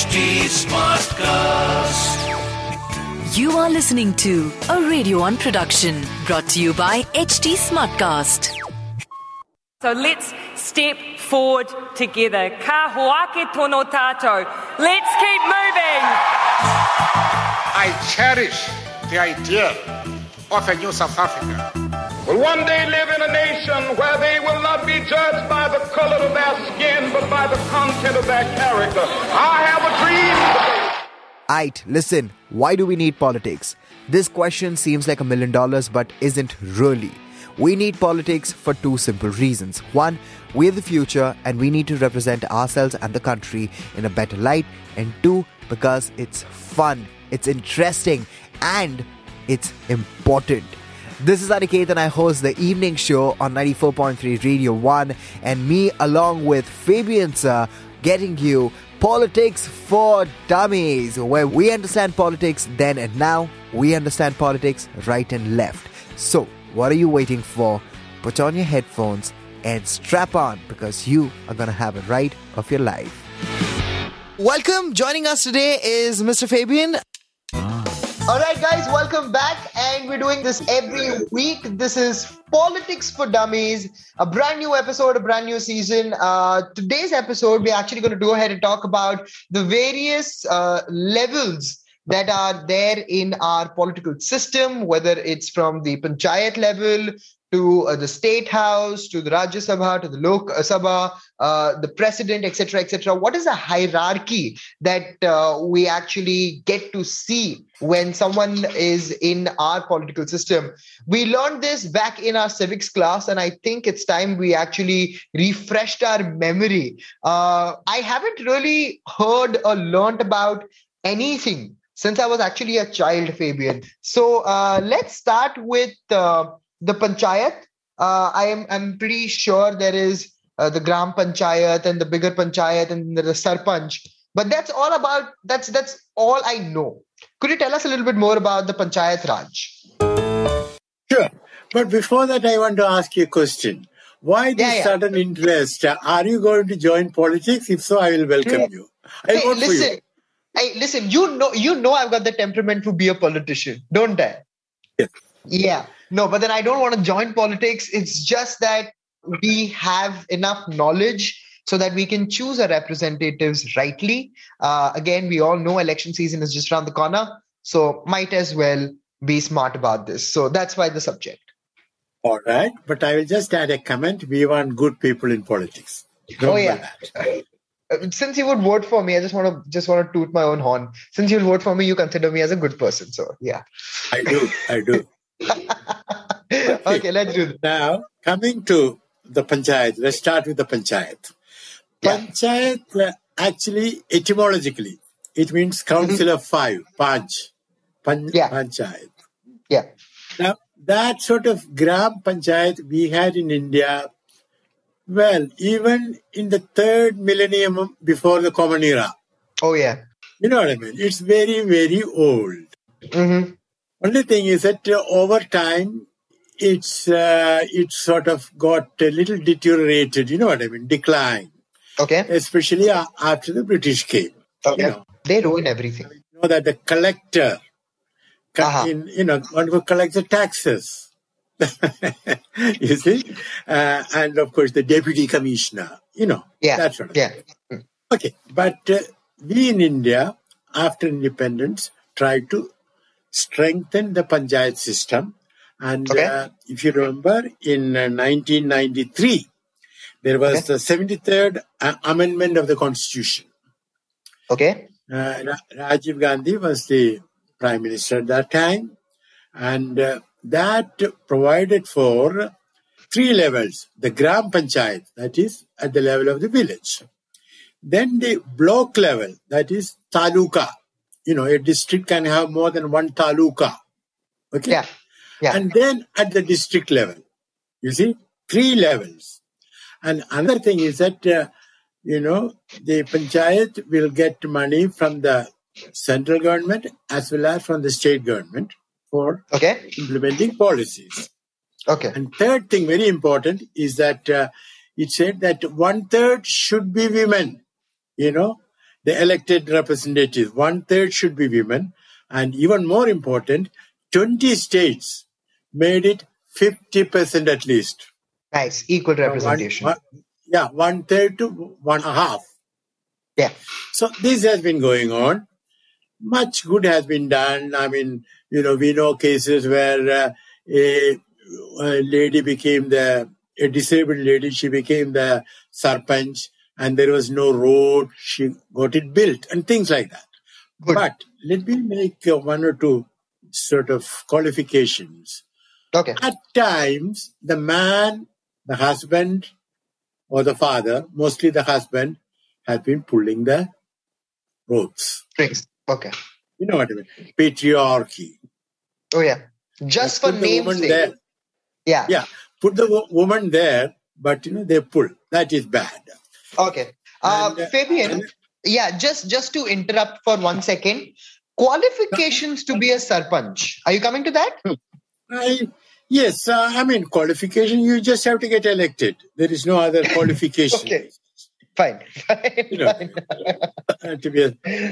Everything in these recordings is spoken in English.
HT Smartcast. You are listening to a Radio One production brought to you by HT Smartcast. So let's step forward together. Ka hoake tono tato. Let's keep moving. I cherish the idea of a new South Africa. Will one day live in a nation where they will not be judged by the color of their skin, but by the content of their character. I have a dream. Aight, listen, why do we need politics? This question seems like a million dollars, but isn't really. We need politics for two simple reasons. One, we're the future and we need to represent ourselves and the country in a better light. And two, because it's fun, it's interesting, and it's important. This is Aniket and I host the evening show on 94.3 Radio 1 and me along with Fabian sir getting you Politics for Dummies where we understand politics then and now. We understand politics right and left. So, what are you waiting for? Put on your headphones and strap on because you are going to have a ride of your life. Welcome. Joining us today is Mr. Fabian. All right, guys, welcome back. And we're doing this every week. This is Politics for Dummies, a brand new episode, a brand new season. Uh, today's episode, we're actually going to go ahead and talk about the various uh, levels that are there in our political system, whether it's from the panchayat level to uh, the state house, to the Rajya Sabha, to the Lok Sabha, uh, the president, etc., etc. What is the hierarchy that uh, we actually get to see when someone is in our political system? We learned this back in our civics class, and I think it's time we actually refreshed our memory. Uh, I haven't really heard or learned about anything since I was actually a child, Fabian. So uh, let's start with uh, the panchayat. Uh, I am I'm pretty sure there is uh, the gram panchayat and the bigger panchayat and the sarpanch. But that's all about that's that's all I know. Could you tell us a little bit more about the panchayat raj? Sure. But before that, I want to ask you a question. Why this Yeah, yeah. sudden interest? Are you going to join politics? If so, I will welcome you. I'll Hey, vote for listen. you. Hey, listen. You know, you know, I've got the temperament to be a politician, don't I? Yes. Yeah. No, but then I don't want to join politics. It's just that we have enough knowledge so that we can choose our representatives rightly. Uh, again, we all know election season is just around the corner, so might as well be smart about this. So that's why the subject. All right. But I will just add a comment. We want good people in politics. Oh yeah. that. Uh, Since you would vote for me, I just want to just want to toot my own horn. Since you'll vote for me, you consider me as a good person. So yeah. I do. I do. okay, let's do this. Now, coming to the panchayat, let's start with the panchayat. Yeah. Panchayat, uh, actually, etymologically, it means council of five, panch, pan, Mm-hmm. Yeah. panchayat. Yeah. Now, that sort of gram panchayat we had in India, well, even in the third millennium before the common era. Oh yeah. You know what I mean? It's very, very old. hmm Only thing is that uh, over time, it's uh, it sort of got a little deteriorated. You know what I mean? Decline, Okay. especially after the British came. Okay. You know, They ruin everything. you know that the collector, Uh-huh. in, you know, one who collects the taxes. you see, uh, and of course the deputy commissioner. You know, Yeah. that sort of Yeah. Okay, but uh, we in India, after independence, tried to strengthen the panchayat system. And Okay. uh, if you remember, in uh, 1993, there was Okay. the 73rd uh, amendment of the constitution. Okay. Uh, Rajiv Gandhi was the prime minister at that time, and uh, that provided for three levels: the gram panchayat, that is at the level of the village, then the block level, that is taluka. You know, a district can have more than one taluka. Okay. Yeah. Yeah. And then at the district level, you see, three levels. And another thing is that, uh, you know, the panchayat will get money from the central government as well as from the state government for Okay. implementing policies. Okay. And third thing, very important, is that uh, it said that one third should be women. You know, the elected representatives. One third should be women. And even more important, 20 states made it 50% at least. Nice. Equal representation. One, one, yeah, one third to one half. Yeah. So this has been going on. Much good has been done. I mean, you know, we know cases where uh, a, a lady became the, a disabled lady, she became the sarpanch and there was no road. She got it built and things like that. Good. But let me make uh, one or two sort of qualifications. Okay. At times, the man, the husband, or the father, mostly the husband, has been pulling the ropes. Strings. Okay. You know what I mean? Patriarchy. Oh yeah. Just for name's sake. there. Yeah. Yeah, put the wo- woman there, but you know they pull. That is bad. Okay. Uh, And, uh, Fabian, and- yeah, just just to interrupt for one second. Qualifications to be a sarpanch. Are you coming to that? I, yes, uh, I mean qualification. You just have to get elected. There is no other qualification. Okay. Fine. Fine. You know. fine. uh, to be a,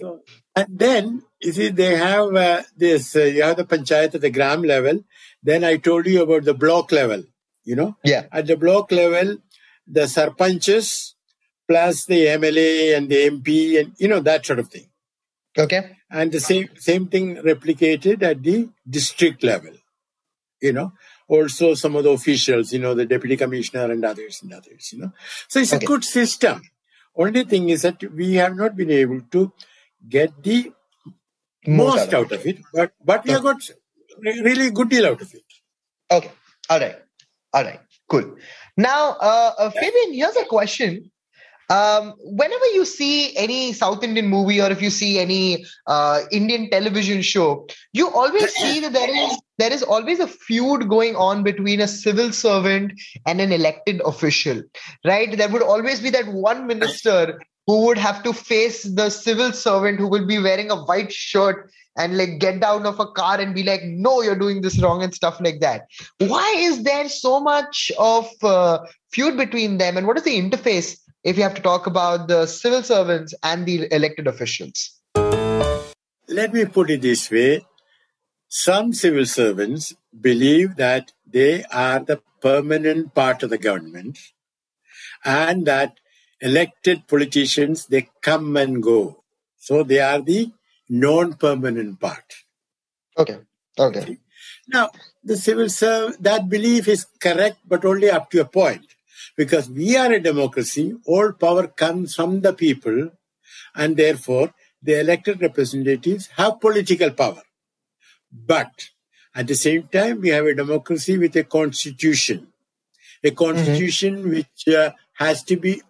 so- and then you see they have uh, this uh, you have the panchayat at the gram level then i told you about the block level you know Yeah. at the block level the sarpanches plus the mla and the mp and you know that sort of thing Okay. and the same same thing replicated at the district level you know also some of the officials you know the deputy commissioner and others and others you know so it's Okay. a good system only thing is that we have not been able to get the most, out, of it but but we have got really good deal out of it Okay. All right. All right. Cool. Now, uh, uh, Fabian, here's a question. Um, whenever you see any South Indian movie or if you see any uh, Indian television show, you always see that there is there is always a feud going on between a civil servant and an elected official, right? There would always be that one minister who would have to face the civil servant who will be wearing a white shirt and like get down of a car and be like, no, you're doing this wrong and stuff like that. Why is there so much of uh, feud between them? And what is the interface if you have to talk about the civil servants and the elected officials? let me put it this way some civil servants believe that they are the permanent part of the government and that elected politicians they come and go so they are the non-permanent part Okay. Okay. now the civil serv that belief is correct but only up to a point because we are a democracy all power comes from the people and therefore the elected representatives have political power but at the same time, we have a democracy with a constitution, a constitution which uh, has to be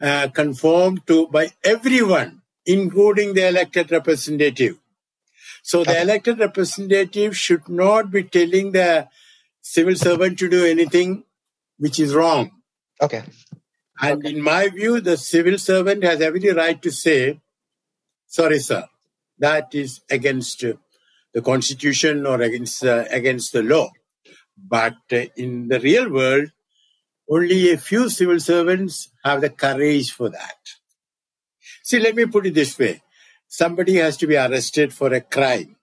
uh, conformed to by everyone, including the elected representative. So the elected representative should not be telling the civil servant to do anything which is wrong. Okay. And in my view, the civil servant has every right to say, sorry, sir, that is against uh, the constitution or against, uh, against the law. But uh, in the real world, only a few civil servants have the courage for that. See, let me put it this way. Somebody has to be arrested for a crime.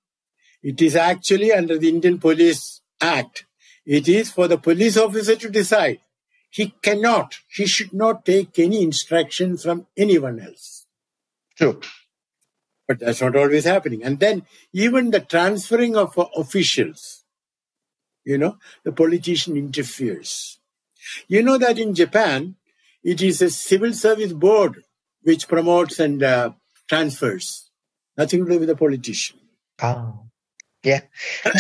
It is actually under the Indian Police Act. It is for the police officer to decide. He cannot, he should not take any instruction from anyone else. True. But that's not always happening. And then even the transferring of uh, officials, you know, the politician interferes. You know that in Japan, it is a civil service board which promotes and uh, transfers. Nothing to do with the politician. Oh. Yeah.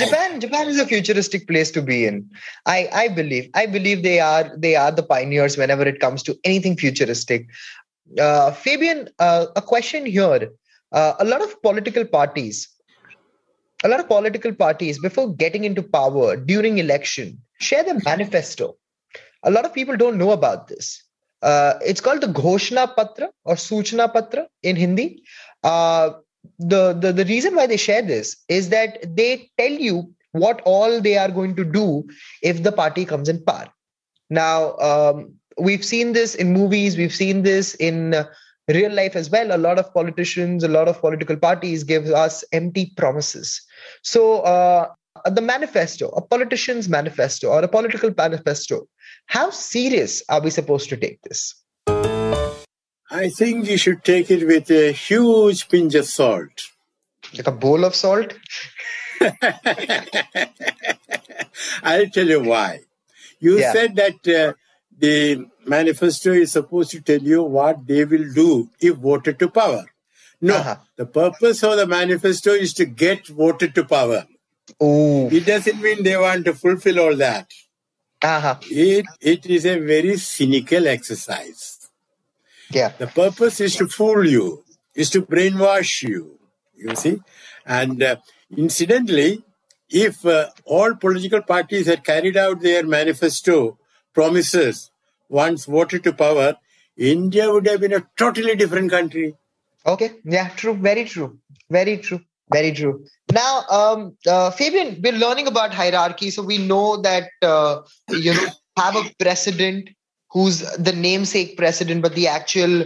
Japan Japan is a futuristic place to be in. I I believe. I believe they are they are the pioneers whenever it comes to anything futuristic. Uh, Fabian, uh, a question here. Uh, a lot of political parties a lot of political parties before getting into power during election share their manifesto a lot of people don't know about this uh, it's called the ghoshna patra or suchna patra in hindi uh, the, the the reason why they share this is that they tell you what all they are going to do if the party comes in power now um, we've seen this in movies we've seen this in uh, real life as well, a lot of politicians, a lot of political parties give us empty promises. So, uh, the manifesto, a politician's manifesto or a political manifesto, how serious are we supposed to take this? I think you should take it with a huge pinch of salt. Like a bowl of salt? I'll tell you why. You Yeah. said that uh, the manifesto is supposed to tell you what they will do if voted to power. No, Uh-huh. the purpose of the manifesto is to get voted to power. Oh, It doesn't mean they want to fulfill all that. uh-huh. It, it is a very cynical exercise. Yeah, The purpose is to fool you, is to brainwash you, you see. And uh, incidentally, if uh, all political parties had carried out their manifesto promises once voted to power, India would have been a totally different country. Okay. Yeah, true. Very true. Very true. Very true. Now, um, uh, Fabian, we're learning about hierarchy, so we know that uh, you know have a president who's the namesake president, but the actual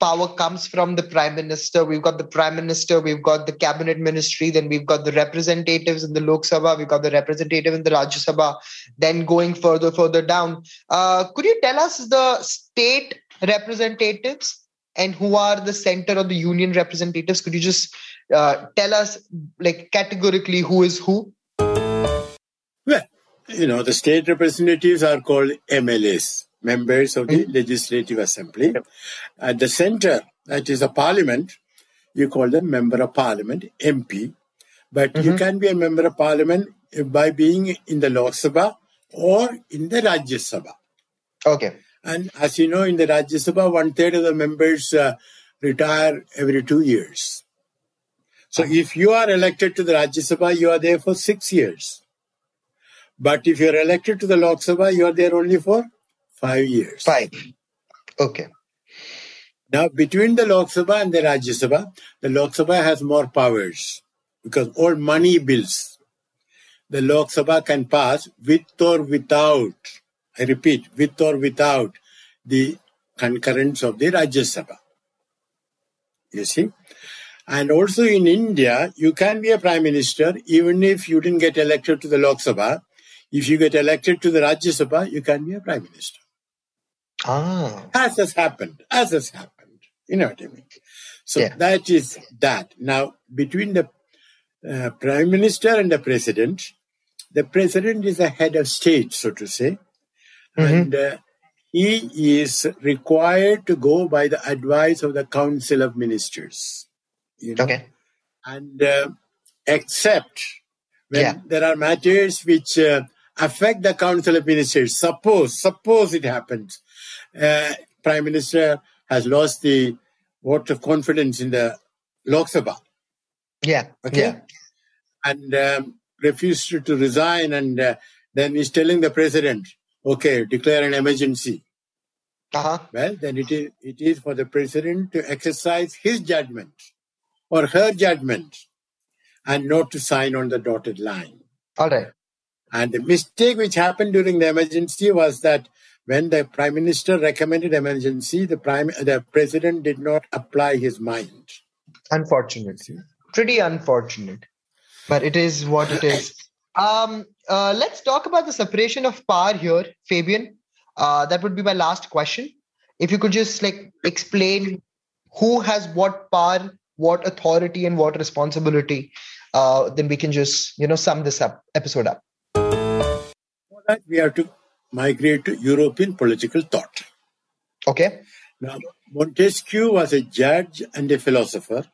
power comes from the prime minister. We've got the prime minister, we've got the cabinet ministry, then we've got the representatives in the Lok Sabha, we've got the representative in the Rajya Sabha. Then going further, further down, uh, could you tell us the state representatives and who are the center or the union representatives? Could you just uh, tell us, like categorically, who is who? Well, you know, the state representatives are called MLAs, members of the hmm. Legislative Assembly. At the center, that is a parliament, you call them member of parliament, MP. But you mm-hmm. can be a member of parliament by being in the Lok Sabha or in the Rajya Sabha. Okay. And as you know, in the Rajya Sabha, one third of the members uh, retire every two years. So ah. if you are elected to the Rajya Sabha, you are there for six years. But if you are elected to the Lok Sabha, you are there only for five years. Five. Okay. Now, between the Lok Sabha and the Rajya Sabha, the Lok Sabha has more powers because all money bills the Lok Sabha can pass with or without, I repeat, with or without the concurrence of the Rajya Sabha. You see? And also in India, you can be a prime minister even if you didn't get elected to the Lok Sabha. If you get elected to the Rajya Sabha, you can be a prime minister. Ah. As has happened, as has happened. You know what I mean? So Yeah. that is that. Now, between the uh, prime minister and the president, the president is the head of state, so to say, and uh, he is required to go by the advice of the council of ministers. You know? Okay. and uh, except when Yeah. there are matters which uh, affect the council of ministers. Suppose, suppose it happens, uh, prime minister has lost the vote of confidence in the Lok Sabha, Yeah. okay, Yeah. and um, refused to, to resign, and uh, then he's telling the president, okay, declare an emergency. Uh-huh. Well, then it is it is for the president to exercise his judgment or her judgment and not to sign on the dotted line. All right. And the mistake which happened during the emergency was that when the prime minister recommended emergency, the prime the president did not apply his mind. Unfortunately, Pretty unfortunate. But it is what it is. Um, uh, let's talk about the separation of power here, Fabian. Uh, that would be my last question. If you could just like explain who has what power, what authority, and what responsibility, uh, then we can just you know sum this up episode up. That, we have to migrate to European political thought. Okay. Now, Montesquieu was a judge and a philosopher.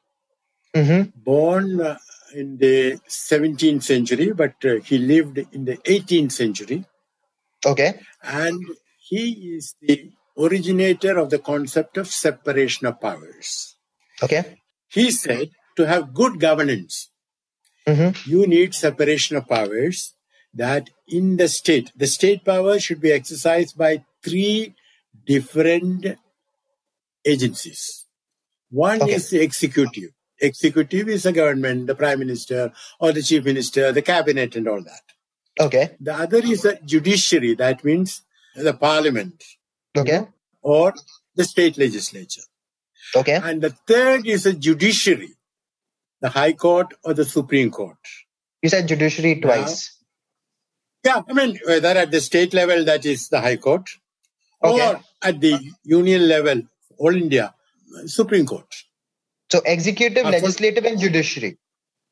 Mm-hmm. born uh, in the 17th century, but uh, he lived in the 18th century. Okay. And he is the originator of the concept of separation of powers. Okay. He said to have good governance, Mm-hmm. you need separation of powers that in the state, the state power should be exercised by three different agencies. One Okay. is the executive. Executive is the government, the prime minister or the chief minister, the cabinet and all that. Okay. The other is the judiciary. That means the parliament Okay. or the state legislature. Okay. And the third is the judiciary, the High Court or the Supreme Court. You said judiciary twice. Yeah, I mean, whether at the state level, that is the High Court, Okay. or at the union level, All India, Supreme Court, So executive, legislative, and judiciary.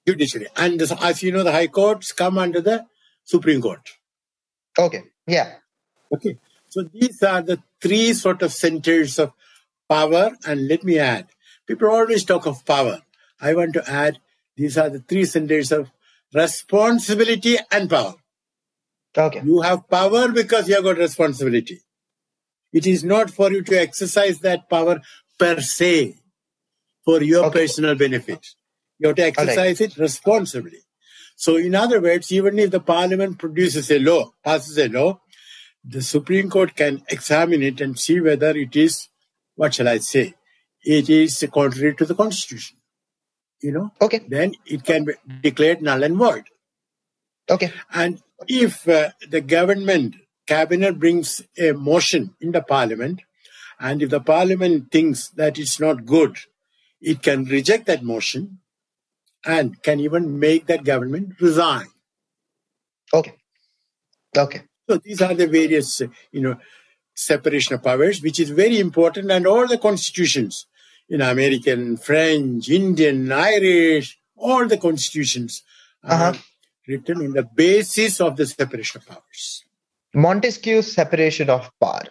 judiciary. And as you know, the High Courts come under the Supreme Court. Okay. Yeah. Okay. So these are the three sort of centers of power. And let me add, people always talk of power. I want to add, these are the three centers of responsibility and power. Okay. You have power because you have got responsibility. It is not for you to exercise that power per se for your Okay. personal benefit. You have to exercise it responsibly. So, in other words, even if the parliament produces a law, passes a law, the Supreme Court can examine it and see whether it is, what shall I say, it is contrary to the Constitution. You know, Okay. then it can be declared null and void. Okay. And if uh, the government cabinet brings a motion in the parliament, and if the parliament thinks that it's not good, it can reject that motion and can even make that government resign. Okay. Okay. So these are the various, uh, you know, separation of powers, which is very important, and all the constitutions, you know, American, French, Indian, Irish, all the constitutions Uh-huh. Written in the basis of the separation of powers. Montesquieu's separation of power.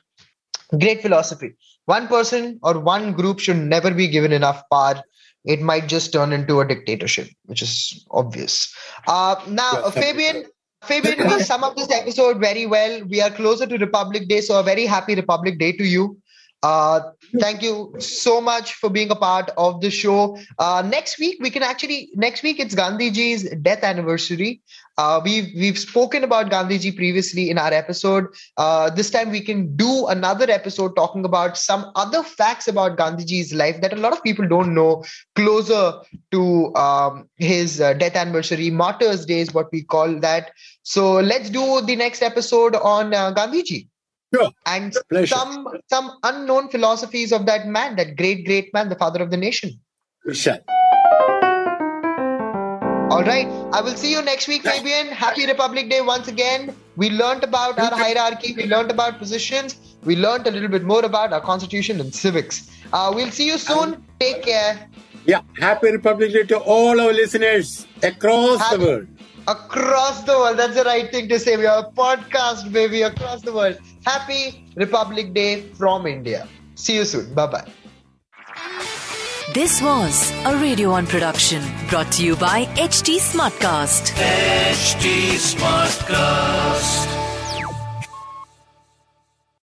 Great philosophy. One person or one group should never be given enough power. It might just turn into a dictatorship, which is obvious. Uh, now, Yeah, Fabian, Fabian, we sum up this episode very well. We are closer to Republic Day, so a very happy Republic Day to you. Uh, thank you so much for being a part of the show. Uh, next week we can actually next week it's Gandhiji's death anniversary. Uh, we've we've spoken about Gandhiji previously in our episode. Uh, this time we can do another episode talking about some other facts about Gandhiji's life that a lot of people don't know. Closer to um, his uh, death anniversary, Martyrs Day is what we call that. So let's do the next episode on uh, Gandhiji Sure. and Pleasure. some some unknown philosophies of that man, that great great man, the father of the nation. Shall. All right, I will see you next week, Fabian. Happy Republic Day once again. We learned about our hierarchy, we learned about positions, we learned a little bit more about our constitution and civics. Uh, we'll see you soon. Take care. Yeah. Happy Republic Day to all our listeners across Happy- the world. Across the world, that's the right thing to say. We are a podcast, baby, across the world. Happy Republic Day from India. See you soon. Bye bye. This was a Radio 1 production brought to you by HT Smartcast. HT Smartcast.